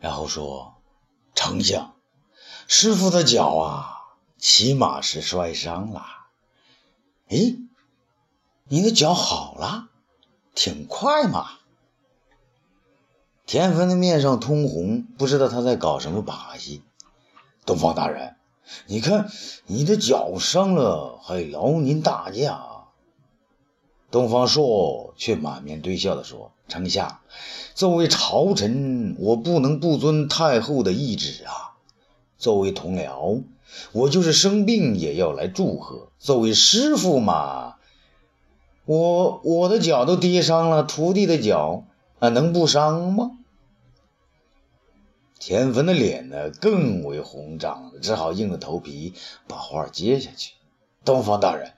然后说：“丞相，师傅的脚啊，起码是摔伤了。诶，你的脚好了，挺快嘛。”田汾的面上通红，不知道他在搞什么把戏。东方大人，你看你的脚伤了，还劳您大驾。东方朔却满面堆笑地说：“丞相，作为朝臣，我不能不遵太后的懿旨啊。作为同僚，我就是生病也要来祝贺。作为师傅嘛，我我的脚都跌伤了，徒弟的脚啊能不伤吗？”田汾的脸呢更为红涨，只好硬着头皮把话接下去：“东方大人，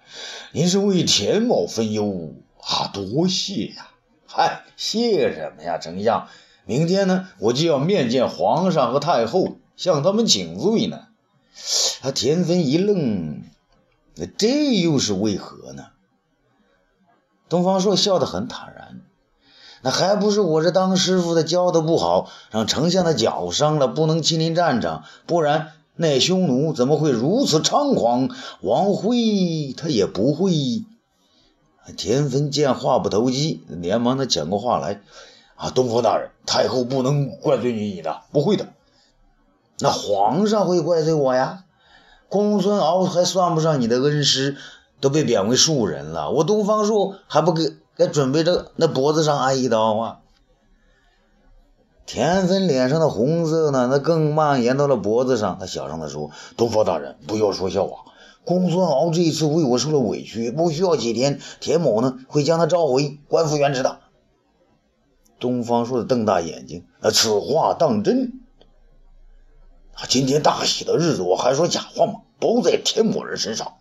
您是为田某分忧啊，多谢呀！嗨，谢什么呀，丞相？明天呢，我就要面见皇上和太后，向他们请罪呢。”啊，田汾一愣，那这又是为何呢？东方朔笑得很坦然。那还不是我这当师傅的教的不好，让丞相的脚伤了，不能亲临战场，不然那匈奴怎么会如此猖狂？王辉他也不会。田汾见话不投机，连忙的抢过话来：“啊，东方大人，太后不能怪罪于你的，不会的。那皇上会怪罪我呀？公孙敖还算不上你的恩师，都被贬为庶人了，我东方朔还不给？”该准备着那脖子上挨一刀啊！田汾脸上的红色呢，那更蔓延到了脖子上。他小声地说：“东方大人，不要说笑话。公孙敖这一次为我受了委屈，不需要几天，田某呢会将他召回，官复原职的。”东方朔瞪大眼睛：“啊，此话当真？啊，今天大喜的日子，我还说假话吗？包在田某人身上。”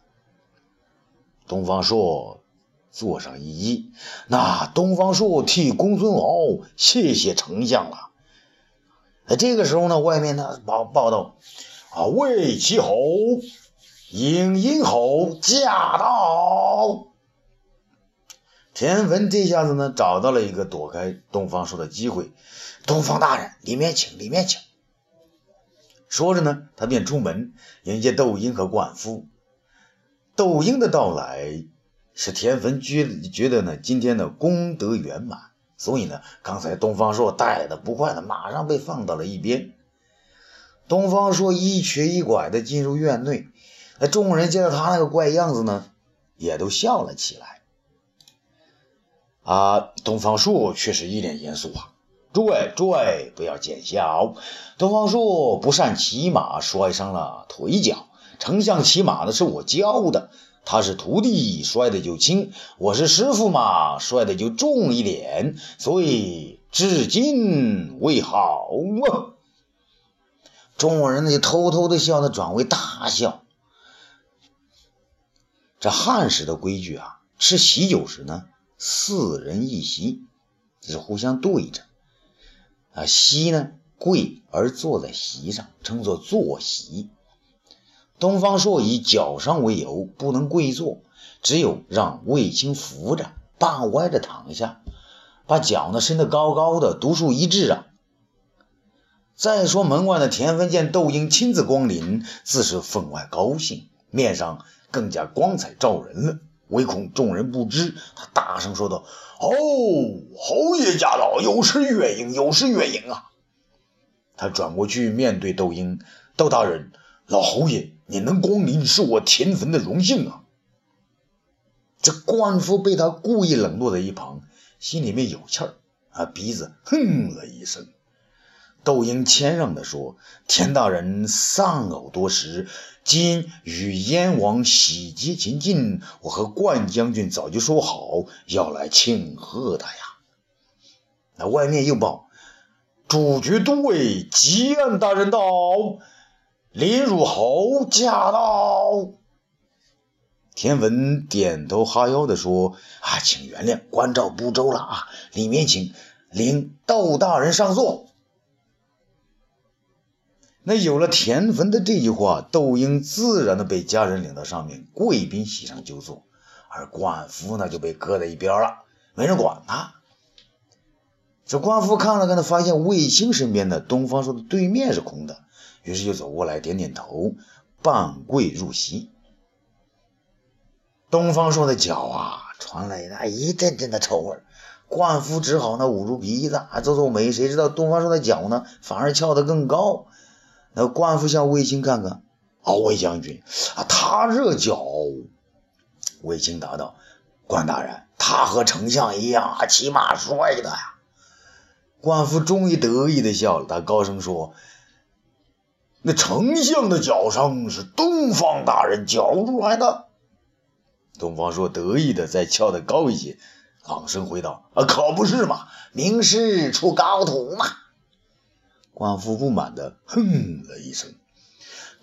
东方朔。坐上一揖，那东方朔替公孙敖谢谢丞相了。在这个时候呢，外面呢报报道啊，魏齐侯尹英侯驾到。田文这下子呢，找到了一个躲开东方朔的机会。东方大人，里面请，里面请。说着呢，他便出门迎接窦婴和灌夫。窦婴的到来。使田文觉觉得呢，今天的功德圆满，所以呢，刚才东方朔带的不快的，马上被放到了一边。东方朔一瘸一拐的进入院内，那众人见到他那个怪样子呢，也都笑了起来。啊，东方朔却是一脸严肃啊！诸位，诸位不要见笑，东方朔不善骑马，摔伤了腿脚。丞相骑马呢，是我教的。他是徒弟，摔的就轻；我是师傅嘛，摔的就重一点。所以至今未好嘛。众人呢就偷偷的笑，的转为大笑。这汉时的规矩啊，吃喜酒时呢，四人一席，是互相对着。啊，席呢跪而坐在席上，称作坐席。东方朔以脚伤为由，不能跪坐，只有让卫青扶着，半歪着躺下，把脚呢伸得高高的，独树一帜啊。再说门外的田汾见窦婴亲自光临，自是分外高兴，面上更加光彩照人了。唯恐众人不知，他大声说道：“哦，侯爷驾到，有失远迎，有失远迎啊！”他转过去面对窦婴：“窦大人，老侯爷。”你能光临是我田汾的荣幸啊！这官夫被他故意冷落在一旁，心里面有气儿啊，鼻子哼了一声。窦婴谦让地说：“田大人丧偶多时，今与燕王喜结秦晋，我和冠将军早就说好要来庆贺他呀。”那外面又报：“主角都尉吉安大人到。”林汝侯驾到，田文点头哈腰的说：“啊，请原谅，关照不周了啊！里面请，领窦大人上座。”那有了田文的这句话，窦婴自然的被家人领到上面，贵宾席上就坐，而管夫呢就被搁在一边了，没人管他。这官夫看了看，他发现卫青身边的东方朔的对面是空的，于是就走过来，点点头，半跪入席。东方朔的脚啊，传来那一阵阵的臭味灌夫只好呢捂住鼻子啊，皱皱眉。谁知道东方朔的脚呢，反而翘得更高。那灌夫向卫青看看，哦，卫将军啊，他这脚。卫青答道：“关大人，他和丞相一样啊，骑马摔的呀。”灌夫终于得意的笑了，他高声说：“那丞相的脚伤是东方大人脚出来的。”东方朔得意的再翘得高一些，朗声回道：“啊，可不是嘛，名师出高徒嘛。”官夫不满的哼了一声。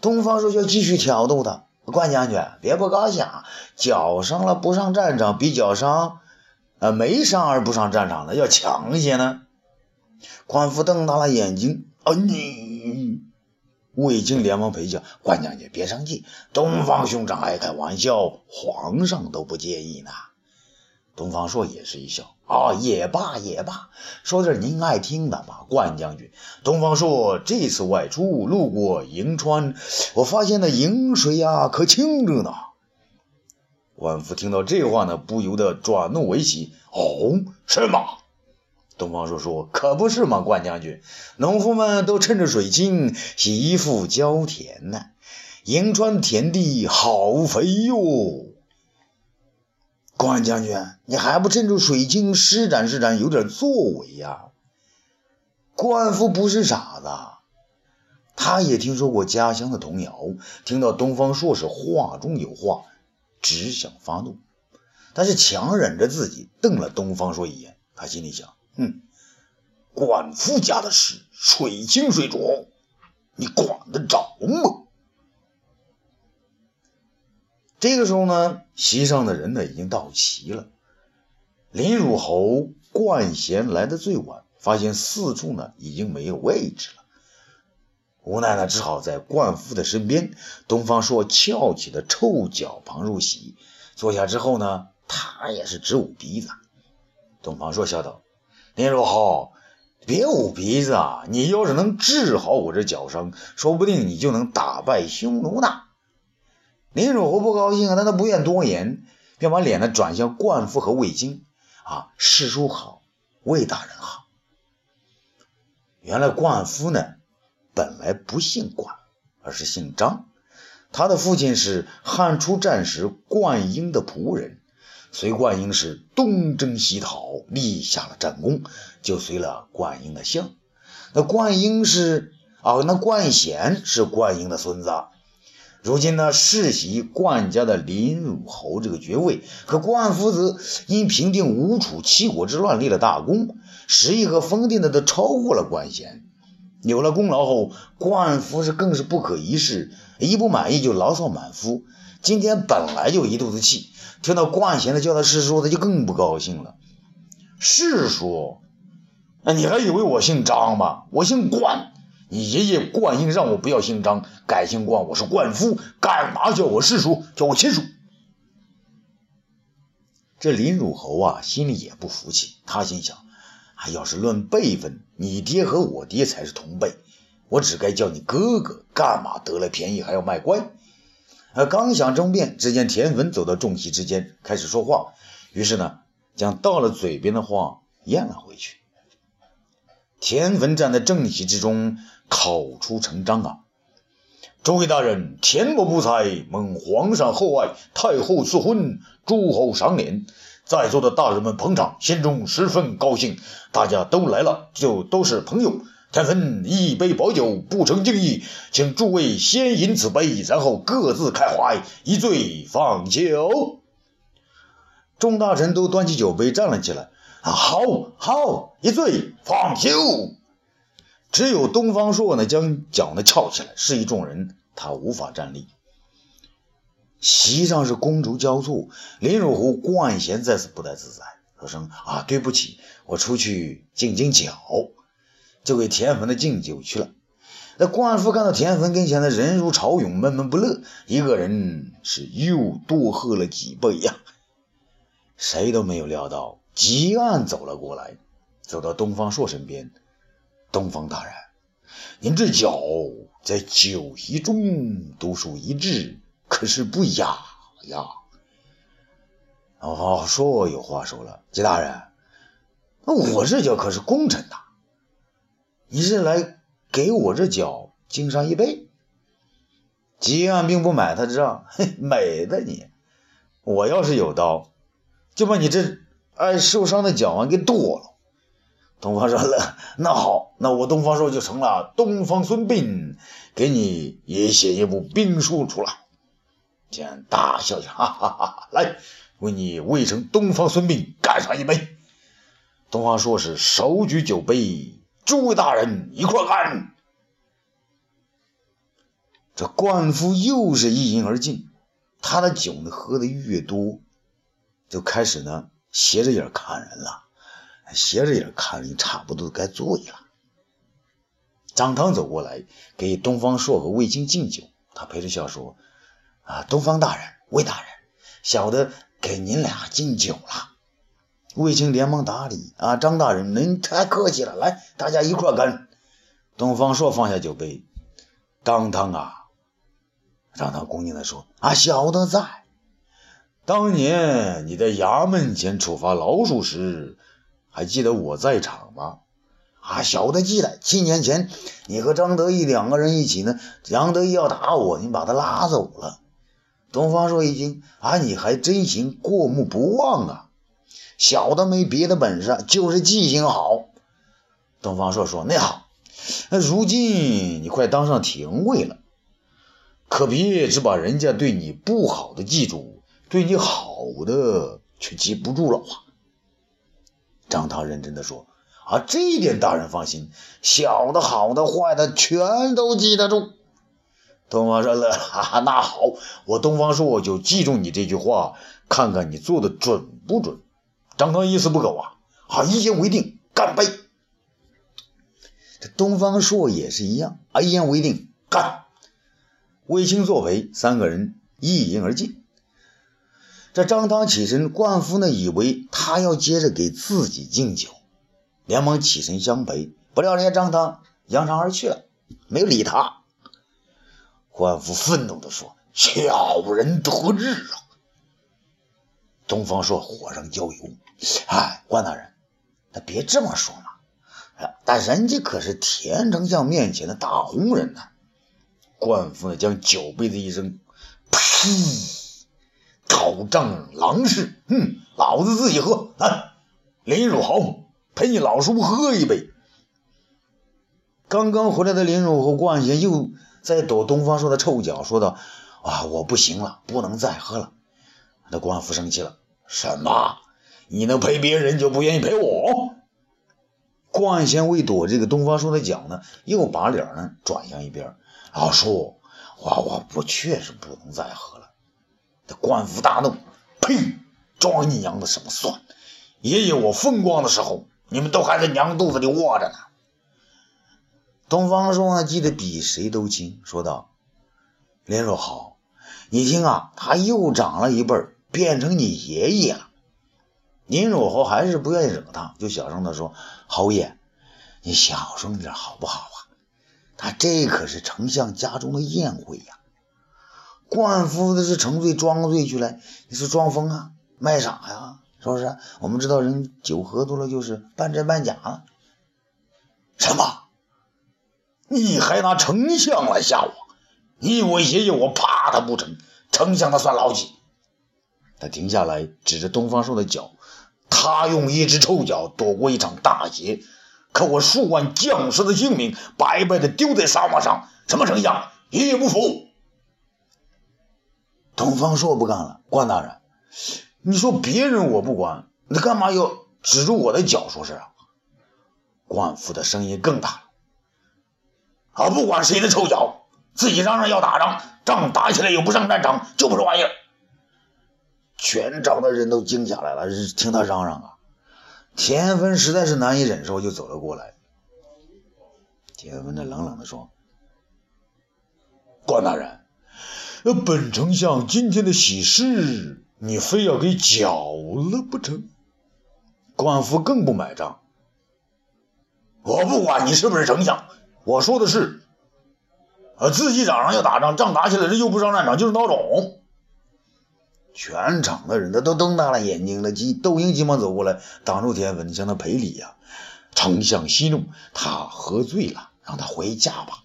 东方朔就继续挑逗他：“关将军，别不高兴啊，脚伤了不上战场，比脚伤，呃，没伤而不上战场的要强些呢。”官夫瞪大了眼睛：“啊，你！”魏晋连忙陪笑：“关将军别生气，东方兄长爱开玩笑，皇上都不介意呢。”东方朔也是一笑：“啊，也罢也罢，说点您爱听的吧，关将军。东方朔这次外出路过银川，我发现那银水呀可清着呢。”官夫听到这话呢，不由得转怒为喜：“哦，是吗？”东方朔说：“可不是嘛，关将军，农夫们都趁着水清，洗衣服、浇田呢。银川田地好肥哟。关将军，你还不趁着水清施展施展，有点作为呀？”官夫不是傻子，他也听说过家乡的童谣，听到东方朔是话中有话，只想发怒，但是强忍着自己瞪了东方朔一眼。他心里想。哼，管夫家的事，水清水浊，你管得着吗？这个时候呢，席上的人呢已经到齐了。林汝侯、冠贤来的最晚，发现四处呢已经没有位置了，无奈呢只好在冠夫的身边。东方朔翘起的臭脚旁入席，坐下之后呢，他也是直捂鼻子。东方朔笑道。林如豪，别捂鼻子啊！你要是能治好我这脚伤，说不定你就能打败匈奴呢。林如侯不高兴啊，但他不愿多言，便把脸呢转向灌夫和魏京啊，师叔好，魏大人好。原来灌夫呢，本来不姓灌，而是姓张，他的父亲是汉初战时灌婴的仆人。随灌婴是东征西讨，立下了战功，就随了灌婴的姓。那灌婴是啊，那灌贤是灌婴的孙子。如今呢，世袭灌家的林汝侯这个爵位，可灌夫子因平定吴楚七国之乱立了大功，实力和封地呢都超过了灌贤。有了功劳后，灌夫是更是不可一世，一不满意就牢骚满腹。今天本来就一肚子气。听到冠贤的叫他师叔，他就更不高兴了。师叔，那你还以为我姓张吗？我姓冠。你爷爷冠英让我不要姓张，改姓冠。我是冠夫，干嘛叫我师叔？叫我亲叔。这林汝侯啊，心里也不服气。他心想：啊，要是论辈分，你爹和我爹才是同辈，我只该叫你哥哥，干嘛得了便宜还要卖乖？他刚想争辩，只见田汾走到众席之间，开始说话。于是呢，将到了嘴边的话咽了回去。田汾站在正席之中，口出成章啊：“诸位大人，田某不才，蒙皇上厚爱，太后赐婚，诸侯赏脸，在座的大人们捧场，心中十分高兴。大家都来了，就都是朋友。”田汾一杯薄酒，不成敬意，请诸位先饮此杯，然后各自开怀，一醉方休。众大臣都端起酒杯站了起来。啊，好，好，一醉方休。只有东方朔呢，将脚呢翘起来，示意众人他无法站立。席上是觥筹交错，林汝侯、冠贤再次不太自在，说声啊，对不起，我出去敬敬脚。就给田汾的敬酒去了。那冠夫看到田汾跟前的人如潮涌，闷闷不乐，一个人是又多喝了几杯呀。谁都没有料到，吉案走了过来。走到东方朔身边：“东方大人，您这脚在酒席中独树一帜，可是不雅呀。”东方朔有话说了：“吉大人，那我这脚可是功臣呐，你是来给我这脚敬上一杯？”吉安并不买他账，嘿，美的你！我要是有刀，就把你这爱受伤的脚腕给剁了。东方说了：“ 那好，那我东方朔就成了东方孙膑，给你也写一部兵书出来。”吉安大笑着：“哈哈哈哈！来，为你魏城东方孙膑干上一杯。”东方朔是手举酒杯：“诸位大人一块干。”这灌夫又是一饮而尽，他的酒呢喝的越多，就开始呢斜着眼看人了，斜着眼看人，差不多该醉了。张汤走过来给东方朔和魏青敬酒，他陪着笑说：“啊，东方大人，魏大人，小的给您俩敬酒了。”魏青连忙打礼：“啊，张大人，您太客气了，来，大家一块干。”东方朔放下酒杯：“张汤啊。”张汤恭敬地说：“啊，小的在。当年你在衙门前处罚老鼠时，还记得我在场吗？啊，小的记得。七年前，你和张得意两个人一起呢，杨得意要打我，你把他拉走了。”东方朔一听：“啊，你还真行，过目不忘啊！小的没别的本事，就是记性好。”东方朔说：“那好，那如今你快当上廷尉了。”可别只把人家对你不好的记住，对你好的却记不住了啊！张汤认真的说：“啊，这一点大人放心，小的、好的、坏的全都记得住。”东方说了：“ 哈哈，那好，我东方朔就记住你这句话，看看你做的准不准。”张汤一丝不苟啊！好，一言为定，干杯！这东方朔也是一样，啊，一言为定，干！卫青作陪，三个人一饮而尽。这张汤起身，灌夫呢以为他要接着给自己敬酒，连忙起身相陪。不料人家张汤扬长而去了，没有理他。灌夫愤怒地说：“小人得志啊！”东方朔火上浇油：“哎，关大人，那别这么说嘛！但人家可是田丞相面前的大红人呐。”灌夫呢，将酒杯子一扔，呸！狗仗郎式，哼，老子自己喝。来，林汝侯陪你老叔喝一杯。刚刚回来的林汝侯冠贤又在躲东方朔的臭脚，说道：“啊，我不行了，不能再喝了。”那灌夫生气了：“什么？你能陪别人，就不愿意陪我？”冠贤为躲这个东方朔的脚呢，又把脸呢转向一边。老叔，我我我确实不能再喝了。这官府大怒，呸！装你娘的什么蒜？爷爷我风光的时候，你们都还在娘肚子里窝着呢。东方朔呢，记得比谁都清，说道：“林若好，你听啊，他又长了一辈，变成你爷爷了。”林若豪还是不愿意惹他，就小声的说：“侯爷，你小声点好不好啊？”他这可是丞相家中的宴会呀！灌夫的是成醉装醉去了，你是装疯啊，卖傻呀，是不是？我们知道人酒喝多了就是半真半假。什么？你还拿丞相来吓我？你以为爷爷我怕他不成？丞相他算老几？他停下来，指着东方朔的脚，他用一只臭脚躲过一场大劫。可我数万将士的性命白白的丢在沙漠上，什么丞相也不服。东方朔不干了，关大人，你说别人我不管，你干嘛要指着我的脚说事啊？关父的声音更大了，啊，不管谁的臭脚，自己嚷嚷要打仗，仗打起来又不上战场，就不是玩意儿。全场的人都惊下来了，听他嚷嚷啊。田芬实在是难以忍受，就走了过来。田芬呢，冷冷的说：“关大人，本丞相今天的喜事，你非要给搅了不成？”关夫更不买账：“我不管你是不是丞相，我说的是，呃，自己嚷嚷要打仗，仗打起来了又不上战场，就是孬种。全场的人他都瞪大了眼睛了。急窦婴急忙走过来，挡住田文，向他赔礼呀。丞相息怒，他喝醉了，让他回家吧。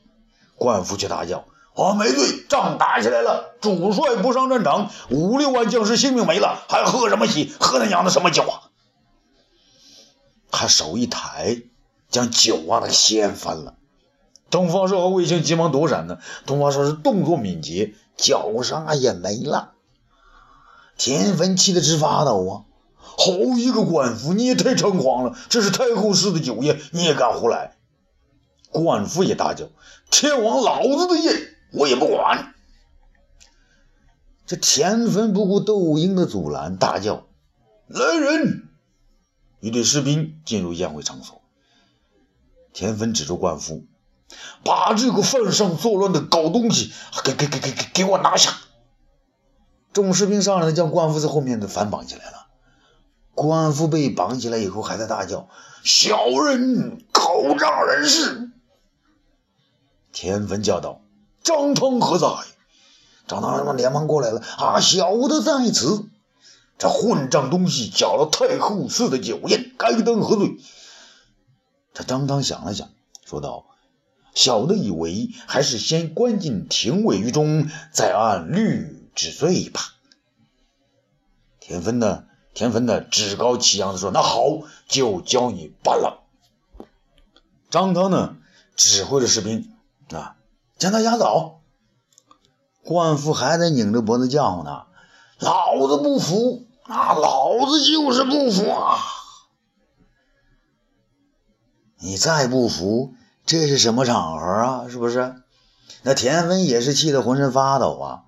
官府却大叫：“我没醉，仗打起来了，主帅不上战场，五六万将士性命没了，还喝什么喜？喝他娘的什么酒啊！”他手一抬。将酒啊，那掀翻了。东方朔和卫青急忙躲闪呢。东方朔是动作敏捷，脚上啊也没了。田汾气得直发抖啊！好一个官府，你也太猖狂了！这是太后赐的酒宴，你也敢胡来？官府也大叫：“天王老子的宴，我也不管！”这田汾不顾窦婴的阻拦，大叫：“来人！”一队士兵进入宴会场所。田汾指着官府，把这个犯上作乱的狗东西给给给给给给我拿下！众士兵上来将官夫在后面的反绑起来了。官夫被绑起来以后，还在大叫：“小人口仗人势！”田汾叫道：“张汤何在？”张汤连忙过来了：“啊，小的在此！这混账东西搅了太后赐的酒宴，该当何罪？”这张汤想了想，说道：“小的以为还是先关进廷尉狱中，再按律治罪吧。”田芬呢？田芬呢？趾高气扬的说：“那好，就教你办了。”张汤呢？指挥着士兵啊，将他押走。官府还在拧着脖子叫呢：“老子不服！啊，老子就是不服啊！”你再不服，这是什么场合啊？是不是？那田芬也是气得浑身发抖啊！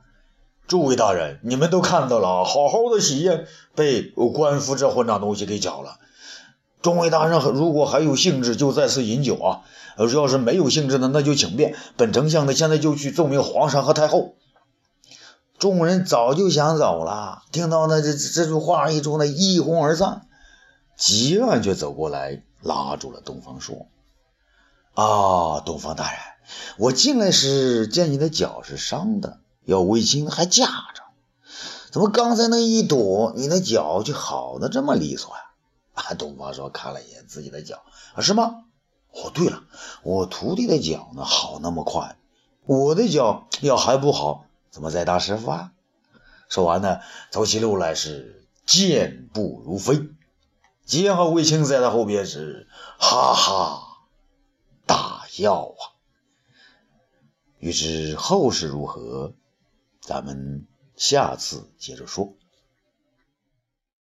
诸位大人，你们都看到了，好好的喜宴被官府这混账东西给搅了。众位大人，如果还有兴致，就再次饮酒啊！要是没有兴致的，那就请便。本丞相呢，现在就去奏明皇上和太后。众人早就想走了，听到那这这句话一出，那一哄而散。吉安却走过来。拉住了东方朔。啊，东方大人，我进来时见你的脚是伤的，要卫青还架着，怎么刚才那一躲，你的脚就好的这么利索呀？啊，东方朔看了一眼自己的脚，啊，是吗？哦，对了，我徒弟的脚呢，好那么快，我的脚要还不好，怎么再当师傅啊？说完呢，走起路来是健步如飞。吉安和卫青在他后边是哈哈大笑啊！欲知后事如何，咱们下次接着说。